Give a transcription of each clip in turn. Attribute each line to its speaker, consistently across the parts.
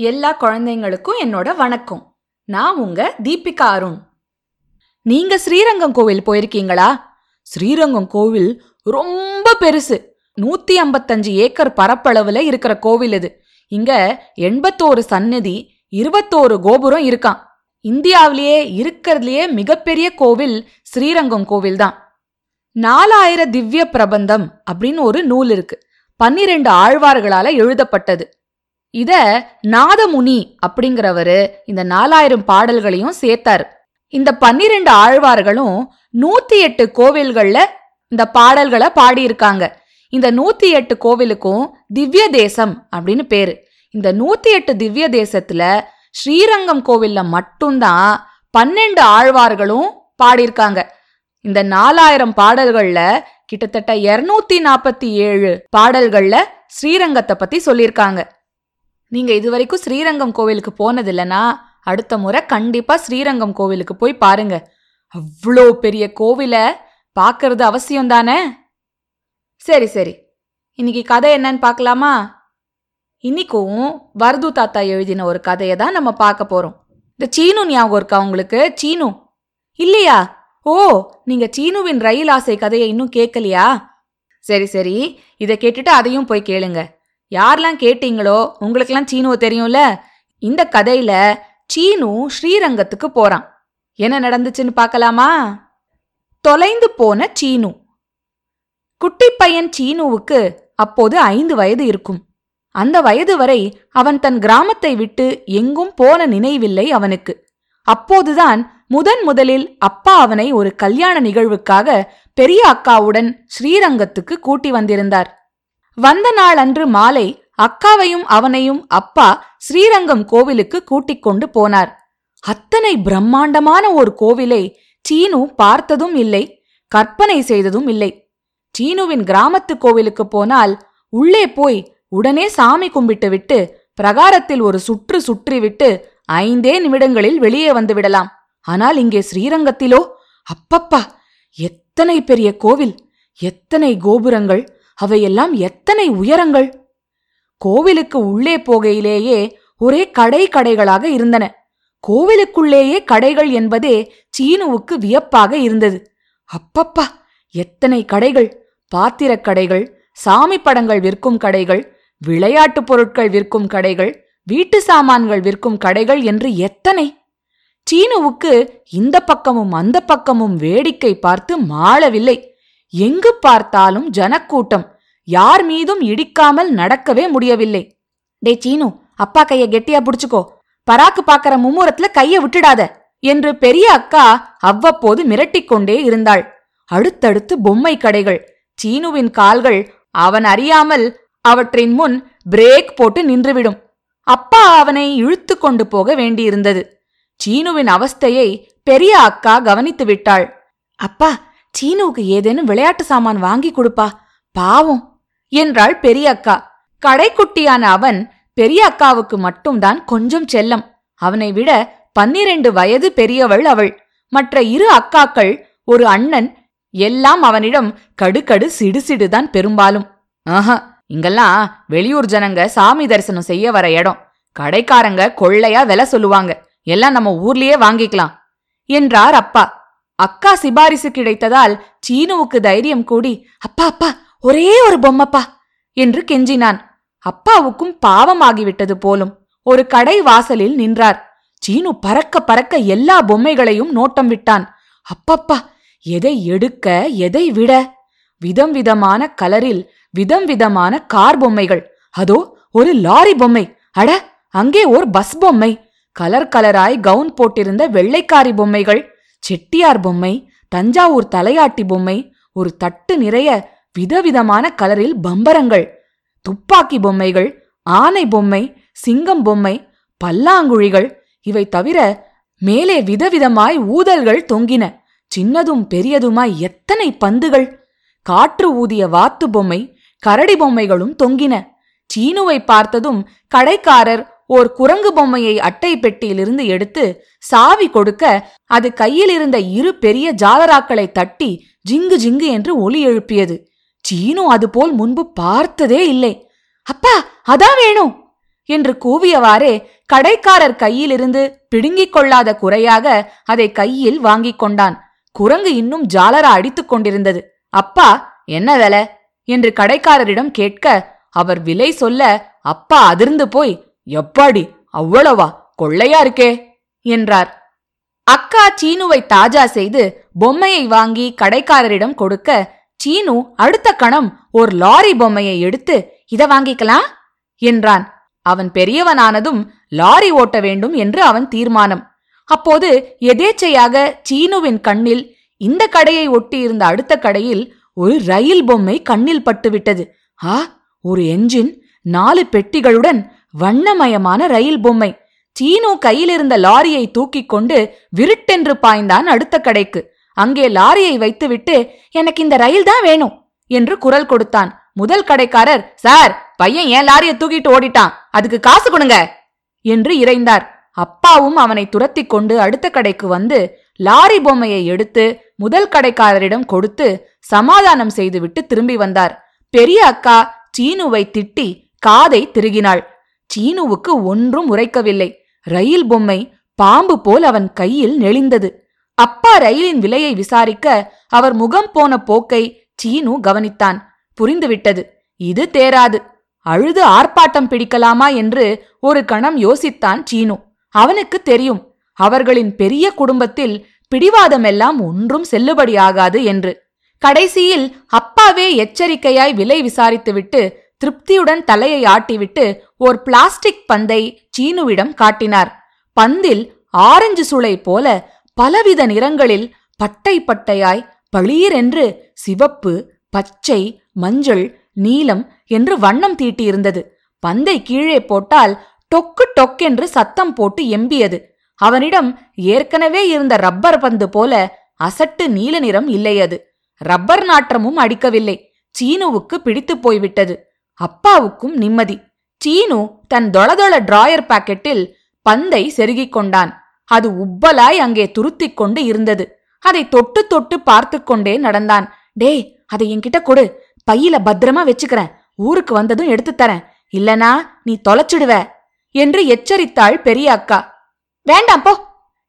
Speaker 1: எல்லா குழந்தைங்களுக்கும் என்னோட வணக்கம். நான் உங்க தீபிகா அருண். நீங்க ஸ்ரீரங்கம் கோவில் போயிருக்கீங்களா? ஸ்ரீரங்கம் கோவில் ரொம்ப பெருசு. நூத்தி ஐம்பத்தஞ்சு ஏக்கர் பரப்பளவுல இருக்கிற கோவில் இது. இங்க எண்பத்தோரு சன்னதி இருபத்தோரு கோபுரம் இருக்கான் இந்தியாவிலேயே இருக்கிறதுலயே மிகப்பெரிய கோவில் ஸ்ரீரங்கம் கோவில் தான் நாலாயிர திவ்ய பிரபந்தம் அப்படின்னு ஒரு நூல் இருக்கு. பன்னிரெண்டு ஆழ்வார்களால எழுதப்பட்டது. இத நாதமுனி அப்படிங்கிறவரு இந்த நாலாயிரம் பாடல்களையும் சேர்த்தாரு. இந்த பன்னிரெண்டு ஆழ்வார்களும் நூத்தி எட்டு கோவில்கள்ல இந்த பாடல்களை பாடியிருக்காங்க. இந்த நூத்தி எட்டு கோவிலுக்கும் திவ்ய தேசம் அப்படின்னு பேரு. இந்த நூத்தி எட்டு திவ்ய தேசத்துல ஸ்ரீரங்கம் கோவில்ல மட்டும்தான் பன்னெண்டு ஆழ்வார்களும் பாடியிருக்காங்க. இந்த நாலாயிரம் பாடல்கள்ல கிட்டத்தட்ட இருநூத்தி நாற்பத்தி ஏழு பாடல்கள்ல ஸ்ரீரங்கத்தை பத்தி சொல்லியிருக்காங்க. நீங்க இதுவரைக்கும் ஸ்ரீரங்கம் கோவிலுக்கு போனதில்லைனா அடுத்த முறை கண்டிப்பா ஸ்ரீரங்கம் கோவிலுக்கு போய் பாருங்க. அவ்வளோ பெரிய கோவிலை பார்க்கறது அவசியம் தானே சரி சரி. இன்னைக்கு கதை என்னன்னு பார்க்கலாமா இன்னைக்கும் வரது தாத்தா எழுதின ஒரு கதையை தான் நம்ம பார்க்க போறோம். இந்த சீனு ஞாபகம் இருக்கா உங்களுக்கு? சீனு. இல்லையா? ஓ நீங்க சீனுவின் ரயில் ஆசை கதையை இன்னும் கேட்கலையா? சரி சரி. இதை கேட்டுட்டு அதையும் போய் கேளுங்க. யாரெல்லாம் கேட்டீங்களோ உங்களுக்கெல்லாம் சீனுவை தெரியும்ல? இந்த கதையில சீனு ஸ்ரீரங்கத்துக்கு போறான். என்ன நடந்துச்சுன்னு பார்க்கலாமா? தொலைந்து போன சீனு. குட்டி பையன் சீனுவுக்கு அப்போது ஐந்து வயது இருக்கும். அந்த வயது வரை அவன் தன் கிராமத்தை விட்டு எங்கும் போன நினைவில்லை அவனுக்கு. அப்போதுதான் முதன் முதலில் அப்பா அவனை ஒரு கல்யாண நிகழ்வுக்காக பெரிய அக்காவுடன் ஸ்ரீரங்கத்துக்கு கூட்டி வந்திருந்தார். வந்த நாள் அன்று மாலை அக்காவையும் அவனையும் அப்பா ஸ்ரீரங்கம் கோவிலுக்கு கூட்டிக் கொண்டு போனார். அத்தனை பிரம்மாண்டமான ஒரு கோவிலை சீனு பார்த்ததும் இல்லை கற்பனை செய்ததும் இல்லை. சீனுவின் கிராமத்து கோவிலுக்கு போனால் உள்ளே போய் உடனே சாமி கும்பிட்டு விட்டு பிரகாரத்தில் ஒரு சுற்று சுற்றிவிட்டு ஐந்தே நிமிடங்களில் வெளியே வந்து விடலாம். ஆனால் இங்கே ஸ்ரீரங்கத்திலோ? அப்பப்பா! எத்தனை பெரிய கோவில் எத்தனை கோபுரங்கள் அவையெல்லாம் எத்தனை உயரங்கள்? கோவிலுக்கு உள்ளே போகையிலேயே ஒரே கடை கடைகளாக இருந்தன. கோவிலுக்குள்ளேயே கடைகள் என்பதே சீனுவுக்கு வியப்பாக இருந்தது. அப்பப்பா எத்தனை கடைகள்? பாத்திரக் கடைகள் சாமி படங்கள் விற்கும் கடைகள் விளையாட்டுப் பொருட்கள் விற்கும் கடைகள் வீட்டு சாமான்கள் விற்கும் கடைகள் என்று எத்தனை? சீனுவுக்கு இந்த பக்கமும் அந்த பக்கமும் வேடிக்கை பார்த்து மாளவில்லை. எங்கு பார்த்தாலும் ஜனக்கூட்டம். யார் மீதும் இடிக்காமல் நடக்கவே முடியவில்லை. டே சீனு அப்பா கைய கெட்டியா புடிச்சுக்கோ. பராக்கு பாக்கற மும்முரத்துல கைய விட்டுடாத என்று பெரிய அக்கா அவ்வப்போது மிரட்டிக்கொண்டே இருந்தாள். அடுத்தடுத்து பொம்மை கடைகள். சீனுவின் கால்கள் அவன் அறியாமல் அவற்றின் முன் பிரேக் போட்டு நின்றுவிடும். அப்பா அவனை இழுத்து கொண்டு போக வேண்டியிருந்தது. சீனுவின் அவஸ்தையை பெரிய அக்கா கவனித்து விட்டாள் அப்பா சீனுவுக்கு ஏதேனும் விளையாட்டு சாமான் வாங்கி கொடுப்பா? பாவம். என்றாள் பெரிய அக்கா கடைக்குட்டியான அவன் பெரிய அக்காவுக்கு மட்டும்தான் கொஞ்சம் செல்லம். அவனை விட பன்னிரண்டு வயது பெரியவள் அவள். மற்ற இரு அக்காக்கள் ஒரு அண்ணன் எல்லாம் அவனிடம் கடுகடு சிடுசிடுதான் பெரும்பாலும். ஆஹா இங்கெல்லாம் வெளியூர் ஜனங்க சாமி தரிசனம் செய்ய வர இடம். கடைக்காரங்க கொள்ளையா விலை சொல்லுவாங்க. எல்லாம் நம்ம ஊர்லயே வாங்கிக்கலாம். என்றார் அப்பா. அக்கா சிபாரிசு கிடைத்ததால் சீனுவுக்கு தைரியம் கூடி அப்பா அப்பா ஒரே ஒரு பொம்மப்பா என்று கெஞ்சினான். அப்பாவுக்கும் பாவமாகிவிட்டது போலும். ஒரு கடை வாசலில் நின்றார். சீனு பறக்க பறக்க எல்லா பொம்மைகளையும் நோட்டம் விட்டான். அப்பப்பா எதை எடுக்க எதை விட? விதம் விதமான கலரில் விதம் விதமான கார் பொம்மைகள். அதோ ஒரு லாரி பொம்மை. அட அங்கே ஓர் பஸ் பொம்மை. கலர் கலராய் கவுன் போட்டிருந்த வெள்ளைக்காரி பொம்மைகள். செட்டியார் பொம்மை தஞ்சாவூர் தலையாட்டி பொம்மை ஒரு தட்டு நிறைய விதவிதமான கலரில் பம்பரங்கள். துப்பாக்கி பொம்மைகள் ஆனை பொம்மை சிங்கம் பொம்மை பல்லாங்குழிகள் இவை தவிர மேலே விதவிதமாய் ஊதல்கள் தொங்கின சின்னதும் பெரியதுமாய் எத்தனை பந்துகள். காற்று ஊதிய வாத்து பொம்மை கரடி பொம்மைகளும் தொங்கின. சீனுவை பார்த்ததும் கடைக்காரர் ஓர் குரங்கு பொம்மையை அட்டை பெட்டியிலிருந்து எடுத்து சாவி கொடுக்க அது கையில் இருந்த இரு பெரிய ஜாலராக்களை தட்டி ஜிங்கு ஜிங்கு என்று ஒலி எழுப்பியது. சீனு அதுபோல் முன்பு பார்த்ததே இல்லை. அப்பா அதான் வேணும் என்று கூவியவாறே கடைக்காரர் கையிலிருந்து பிடுங்கிக் கொள்ளாத குறையாக அதை கையில் வாங்கிக் கொண்டான். குரங்கு இன்னும் ஜாலரா அடித்துக் கொண்டிருந்தது. அப்பா என்ன வேலை? என்று கடைக்காரரிடம் கேட்க அவர் விலை சொல்ல அப்பா அதிர்ந்து போய் எப்பாடி அவ்வளவா கொள்ளையா இருக்கே? என்றார். அக்கா சீனுவை தாஜா செய்து பொம்மையை வாங்கி கடைக்காரரிடம் கொடுக்க சீனு அடுத்த கணம் ஒரு லாரி பொம்மையை எடுத்து இத வாங்கிக்கலாம்? என்றான். அவன் பெரியவனானதும் லாரி ஓட்ட வேண்டும் என்று அவன் தீர்மானம். அப்போது எதேச்சையாக சீனுவின் கண்ணில் இந்த கடையை ஒட்டியிருந்த அடுத்த கடையில் ஒரு ரயில் பொம்மை கண்ணில் பட்டுவிட்டது. ஆ ஒரு என்ஜின் நாலு பெட்டிகளுடன் வண்ணமயமான ரயில் பொம்மை. சீனு கையிலிருந்த லாரியை தூக்கிக் கொண்டு விருட்டென்று பாய்ந்தான் அடுத்த கடைக்கு. அங்கே லாரியை வைத்துவிட்டு எனக்கு இந்த ரயில் தான் வேணும் என்று குரல் கொடுத்தான். முதல் கடைக்காரர் சார் பையன் ஏன் லாரியை தூக்கிட்டு ஓடிட்டான்? அதுக்கு காசு கொடுங்க என்று இறைந்தார். அப்பாவும் அவனை துரத்தி கொண்டு அடுத்த கடைக்கு வந்து லாரி பொம்மையை எடுத்து முதல் கடைக்காரரிடம் கொடுத்து சமாதானம் செய்துவிட்டு திரும்பி வந்தார். பெரிய அக்கா சீனுவை திட்டி காதை திருகினாள். சீனுவுக்கு ஒன்றும் உரைக்கவில்லை. ரயில் பொம்மை பாம்பு போல் அவன் கையில் நெளிந்தது. அப்பா ரயிலின் விலையை விசாரிக்க அவர் முகம் போன போக்கை சீனு கவனித்தான். புரிந்துவிட்டது. இது தேராது. அழுது ஆர்ப்பாட்டம் பிடிக்கலாமா என்று ஒரு கணம் யோசித்தான் சீனு. அவனுக்கு தெரியும். அவர்களின் பெரிய குடும்பத்தில் பிடிவாதமெல்லாம் ஒன்றும் செல்லுபடியாகாது என்று. கடைசியில் அப்பாவே எச்சரிக்கையாய் விலை விசாரித்துவிட்டு திருப்தியுடன் தலையை ஆட்டிவிட்டு ஓர் பிளாஸ்டிக் பந்தை சீனுவிடம் காட்டினார். பந்தில் ஆரஞ்சு சுளை போல பலவித நிறங்களில் பட்டை பட்டையாய் பளீரென்று சிவப்பு பச்சை மஞ்சள் நீலம் என்று வண்ணம் தீட்டியிருந்தது. பந்தை கீழே போட்டால் டொக்கு டொக்கென்று சத்தம் போட்டு எம்பியது. அவனிடம் ஏற்கனவே இருந்த ரப்பர் பந்து போல அசட்டு நீல நிறம் இல்லையது. ரப்பர் நாற்றமும் அடிக்கவில்லை. சீனுவுக்கு பிடித்து போய்விட்டது. அப்பாவுக்கும் நிம்மதி. சீனு தன் தொளதொள டிராயர் பாக்கெட்டில் பந்தை செருகிக் கொண்டான். அது உப்பலாய் அங்கே துருத்திக் கொண்டு இருந்தது. அதை தொட்டு தொட்டு பார்த்து கொண்டே நடந்தான். டேய் அதை என்கிட்ட கொடு. பையில பத்திரமா வச்சுக்கிறேன். ஊருக்கு வந்ததும் எடுத்து தரேன். இல்லனா நீ தொலைச்சிடுவ என்று எச்சரித்தாள் பெரிய அக்கா. வேண்டாம் போ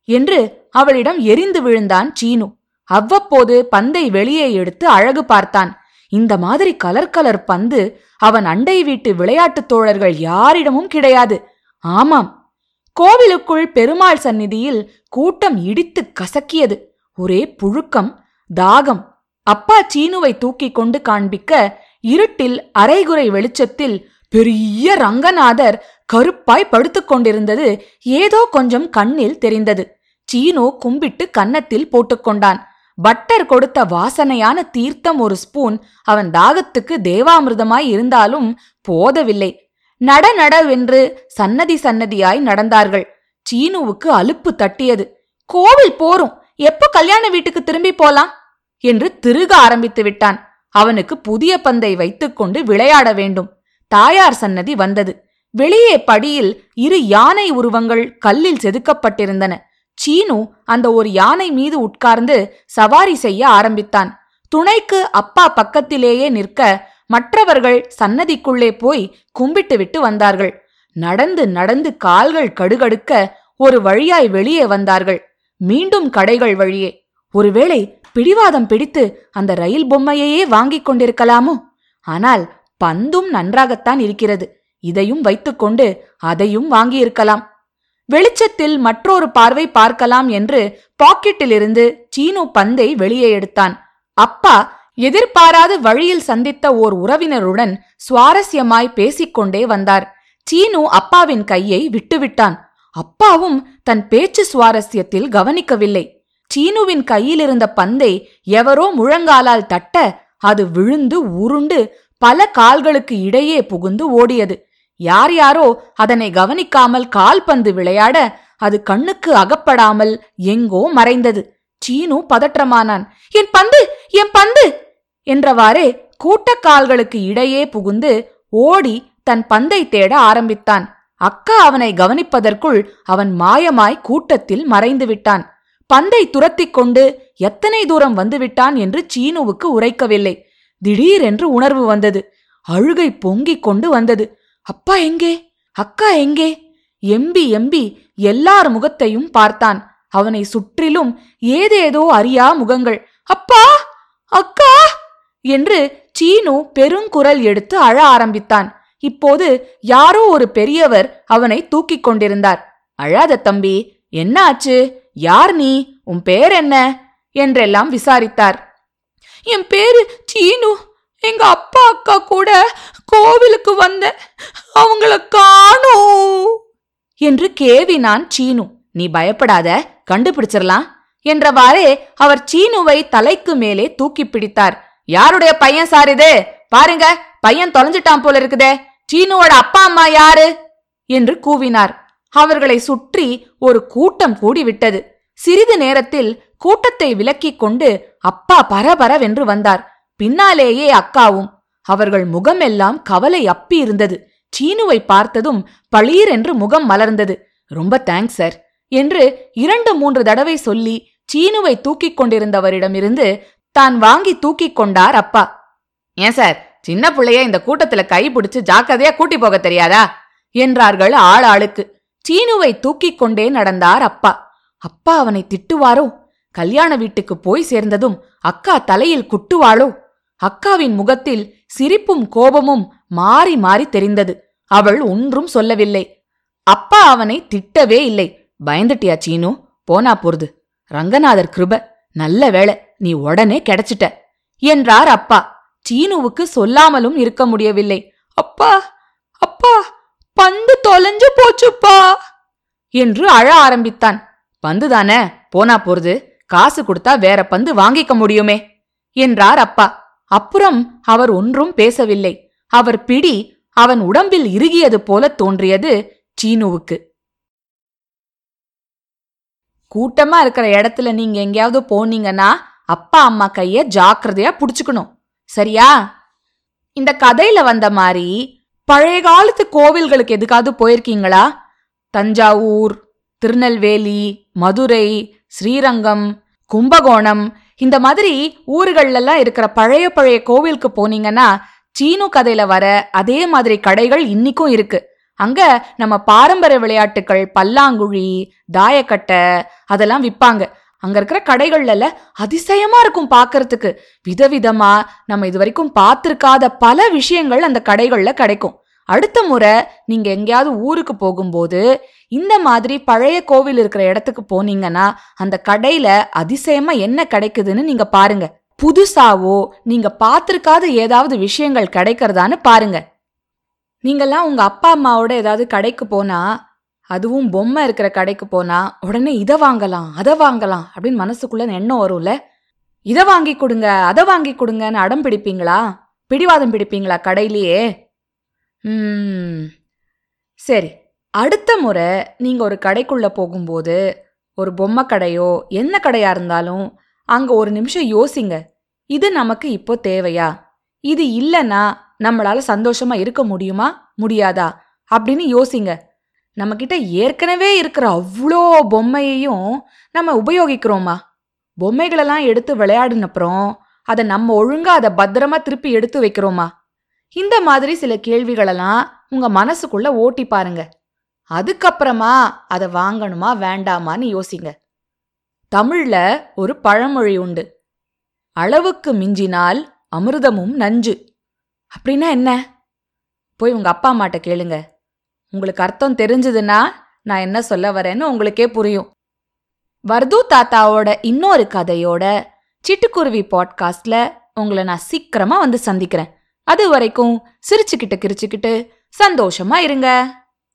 Speaker 1: என்று அவளிடம் எரிந்து விழுந்தான் சீனு. அவ்வப்போது பந்தை வெளியே எடுத்து அழகு பார்த்தான். இந்த மாதிரி கலர் கலர் பந்து அவன் அண்டை வீட்டு விளையாட்டுத் தோழர்கள் யாரிடமும் கிடையாது. ஆமாம் கோவிலுக்குள் பெருமாள் சந்நிதியில் கூட்டம் இடித்து கசக்கியது. ஒரே புழுக்கம் தாகம். அப்பா சீனுவை தூக்கிக் கொண்டு காண்பிக்க இருட்டில் அரைகுறை வெளிச்சத்தில் பெரிய ரங்கநாதர் கருப்பாய் படுத்துக் கொண்டிருந்தது. ஏதோ கொஞ்சம் கண்ணில் தெரிந்தது. சீனு கும்பிட்டு கன்னத்தில் போட்டுக்கொண்டான் பட்டர் கொடுத்த வாசனையான தீர்த்தம் ஒரு ஸ்பூன். அவன் தாகத்துக்கு தேவாமிர்தமாய் இருந்தாலும் போதவில்லை. நட நடவென்று சன்னதி சன்னதியாய் நடந்தார்கள். சீனுவுக்கு அலுப்பு தட்டியது. கோவில் போரும் எப்ப கல்யாண வீட்டுக்கு திரும்பி போலாம்? என்று திருக ஆரம்பித்து விட்டான். அவனுக்கு புதிய பந்தை வைத்துக்கொண்டு விளையாட வேண்டும். தாயார் சன்னதி வந்தது. வெளியே படியில் இரு யானை உருவங்கள் கல்லில் செதுக்கப்பட்டிருந்தன. சீனு அந்த ஒரு யானை மீது உட்கார்ந்து சவாரி செய்ய ஆரம்பித்தான். துணைக்கு அப்பா பக்கத்திலேயே நிற்க மற்றவர்கள் சன்னதிக்குள்ளே போய் கும்பிட்டு விட்டு வந்தார்கள். நடந்து நடந்து கால்கள் கடுகடுக்க ஒரு வழியாய் வெளியே வந்தார்கள். மீண்டும் கடைகள் வழியே. ஒருவேளை பிடிவாதம் பிடித்து அந்த ரயில் பொம்மையையே வாங்கிக் கொண்டிருக்கலாமோ? ஆனால் பந்தும் நன்றாகத்தான் இருக்கிறது. இதையும் வைத்துக்கொண்டு அதையும் வாங்கியிருக்கலாம். வெளிச்சத்தில் மற்றொரு பார்வை பார்க்கலாம் என்று பாக்கெட்டிலிருந்து சீனு பந்தை வெளியே எடுத்தான். அப்பா எதிர்பாராத வழியில் சந்தித்த ஓர் உறவினருடன் சுவாரஸ்யமாய் பேசிக்கொண்டே வந்தார். சீனு அப்பாவின் கையை விட்டுவிட்டான். அப்பாவும் தன் பேச்சு சுவாரஸ்யத்தில் கவனிக்கவில்லை. சீனுவின் கையிலிருந்த பந்தை எவரோ முழங்காலால் தட்ட அது விழுந்து உருண்டு பல கால்களுக்கு இடையே புகுந்து ஓடியது. யார் யாரோ அதனை கவனிக்காமல் கால்பந்து விளையாட அது கண்ணுக்கு அகப்படாமல் எங்கோ மறைந்தது. சீனு பதற்றமானான். என் பந்து என் பந்து! என்றவாறே கூட்டக்கால்களுக்கு இடையே புகுந்து ஓடி தன் பந்தை தேட ஆரம்பித்தான். அக்கா அவனை கவனிப்பதற்குள் அவன் மாயமாய் கூட்டத்தில் மறைந்து விட்டான். பந்தை துரத்திக் கொண்டு எத்தனை தூரம் வந்துவிட்டான் என்று சீனுவுக்கு உரைக்கவில்லை. திடீரென்று உணர்வு வந்தது. அழுகை பொங்கிக் கொண்டு வந்தது. அப்பா எங்கே? அக்கா எங்கே? எம்பி எம்பி எல்லார் முகத்தையும் பார்த்தான். அவனை சுற்றிலும் ஏதேதோ அறியா முகங்கள். அப்பா! அக்கா! என்று சீனு பெருங்குரல் எடுத்து அழ ஆரம்பித்தான். இப்போது யாரோ ஒரு பெரியவர் அவனை தூக்கிக் கொண்டிருந்தார். அழாத தம்பி என்ன ஆச்சு யார் நீ? உன் பேர் என்ன? என்றெல்லாம் விசாரித்தார். என் பேரு சீனு. எங்க அப்பா அக்கா கூட கோவிலுக்கு வந்த அவங்கள காணோம் என்று கேவினான் சீனு. நீ பயப்படாத கண்டுபிடிச்சிடலாம் என்றவாறே அவர் சீனுவை தலைக்கு மேலே தூக்கி பிடித்தார். யாருடைய பையன் சார் இது? பாருங்க பையன் தொலைஞ்சிட்டான் போல இருக்குதே. சீனுவோட அப்பா அம்மா யாரு? என்று கூவினார். அவர்களை சுற்றி ஒரு கூட்டம் கூடிவிட்டது. சிறிது நேரத்தில் கூட்டத்தை விலக்கிக் கொண்டு அப்பா பரபரவென்று வந்தார். பின்னாலேயே அக்காவும். அவர்கள் முகமெல்லாம் கவலை அப்பி இருந்தது. சீனுவை பார்த்ததும் பளீர் என்று முகம் மலர்ந்தது. ரொம்ப தேங்க்ஸ் சார் என்று இரண்டு மூன்று தடவை சொல்லி சீனுவை தூக்கிக் கொண்டிருந்தவரிடமிருந்து தான் வாங்கி தூக்கிக் கொண்டார் அப்பா. ஏன் சார்? சின்ன பிள்ளைய இந்த கூட்டத்துல கை பிடிச்சு ஜாக்கிரதையா கூட்டி போக தெரியாதா? என்றார்கள் ஆள் ஆளுக்கு. சீனுவை தூக்கிக் கொண்டே நடந்தார் அப்பா. அப்பா அவனை திட்டுவாரோ? கல்யாண வீட்டுக்கு போய் சேர்ந்ததும் அக்கா தலையில் குட்டுவாளோ? அக்காவின் முகத்தில் சிரிப்பும் கோபமும் மாறி மாறி தெரிந்தது. அவள் ஒன்றும் சொல்லவில்லை. அப்பா அவனை திட்டவே இல்லை. பயந்துட்டியா சீனு? போனா போறது. ரங்கநாதர் கிருப. நல்ல வேளை நீ உடனே கிடைச்சிட்ட. என்றார் அப்பா. சீனுவுக்கு சொல்லாமலும் இருக்க முடியவில்லை. அப்பா அப்பா பந்து தொலைஞ்சு போச்சுப்பா! என்று அழ ஆரம்பித்தான். பந்து தானே? போனா போறது. காசு கொடுத்தா வேற பந்து வாங்கிக்க முடியுமே! என்றார் அப்பா. அப்புறம் அவர் ஒன்றும் பேசவில்லை. அவர் பிடி அவன் உடம்பில் இறுகியது போல தோன்றியது சீனுவுக்கு. கூட்டமா இருக்கிற இடத்துல நீங்க எங்கேயாவது போனீங்கன்னா அப்பா அம்மா கைய ஜாக்கிரதையா புடிச்சுக்கணும். சரியா? இந்த கதையில வந்த மாதிரி பழைய காலத்து கோவில்களுக்கு எதுக்காவது போயிருக்கீங்களா? தஞ்சாவூர் திருநெல்வேலி மதுரை ஸ்ரீரங்கம் கும்பகோணம் இந்த மாதிரி ஊர்களெல்லாம் இருக்கிற பழைய பழைய கோவிலுக்கு போனீங்கன்னா சீனு கதையில வர அதே மாதிரி கடைகள் இன்னிக்கும் இருக்கு. அங்க நம்ம பாரம்பரிய விளையாட்டுகள் பல்லாங்குழி தாயக்கட்டை அதெல்லாம் விற்பாங்க அங்க இருக்கிற கடைகள்ல அதிசயமா இருக்கும் பார்க்கறதுக்கு விதவிதமா நம்ம இது வரைக்கும் பார்த்திருக்காத பல விஷயங்கள் அந்த கடைகள்ல கிடைக்கும். அடுத்த முறை நீங்க எங்கேயாவது ஊருக்கு போகும்போது இந்த மாதிரி பழைய கோவில் இருக்கிற இடத்துக்கு போனீங்கன்னா அந்த கடையில அதிசயமா என்ன கிடைக்குதுன்னு நீங்க பாருங்க. புதுசாவோ நீங்க பார்த்திருக்காத ஏதாவது விஷயங்கள் கிடைக்கிறதான்னு பாருங்க. நீங்கெல்லாம் உங்க அப்பா அம்மாவோட ஏதாவது கடைக்கு போனா அதுவும் பொம்மை இருக்கிற கடைக்கு போனா உடனே இதை வாங்கலாம் அதை வாங்கலாம் அப்படின்னு மனசுக்குள்ள எண்ணம் வரும்ல. இதை வாங்கி கொடுங்க அதை வாங்கி கொடுங்கன்னு அடம் பிடிப்பீங்களா? பிடிவாதம் பிடிப்பீங்களா கடையிலேயே? சரி அடுத்த முறை நீங்கள் ஒரு கடைக்குள்ளே போகும்போது ஒரு பொம்மை கடையோ என்ன கடையாக இருந்தாலும் அங்கே ஒரு நிமிஷம் யோசிங்க. இது நமக்கு இப்போ தேவையா? இது இல்லைன்னா நம்மளால சந்தோஷமா இருக்க முடியுமா? முடியாதா? அப்படின்னு யோசிங்க. நம்மக்கிட்ட ஏற்கனவே இருக்கிற அவ்வளோ பொம்மையையும் நம்ம உபயோகிக்கிறோமா? பொம்மைகளெல்லாம் எடுத்து விளையாடினப்புறம் அதை நம்ம ஒழுங்காக அதை பத்திரமா திருப்பி எடுத்து வைக்கிறோமா? இந்த மாதிரி சில கேள்விகளெல்லாம் உங்க மனசுக்குள்ள ஓட்டி பாருங்க. அதுக்கப்புறமா அதை வாங்கணுமா வேண்டாமான்னு யோசிங்க. தமிழ்ல ஒரு பழமொழி உண்டு. அளவுக்கு மிஞ்சினால் அமிர்தமும் நஞ்சு. அப்படின்னா என்ன? போய் உங்க அப்பா அம்மாட்ட கேளுங்க. உங்களுக்கு அர்த்தம் தெரிஞ்சதுன்னா நான் என்ன சொல்ல வரேன்னு உங்களுக்கே புரியும். வர்து தாத்தாவோட இன்னொரு கதையோட சிட்டுக்குருவி பாட்காஸ்ட்ல உங்களை நான் சீக்கிரமா வந்து சந்திக்கிறேன். அது வரைக்கும் சிரிச்சுக்கிட்டு கிரிச்சுக்கிட்டு சந்தோஷமா இருங்க.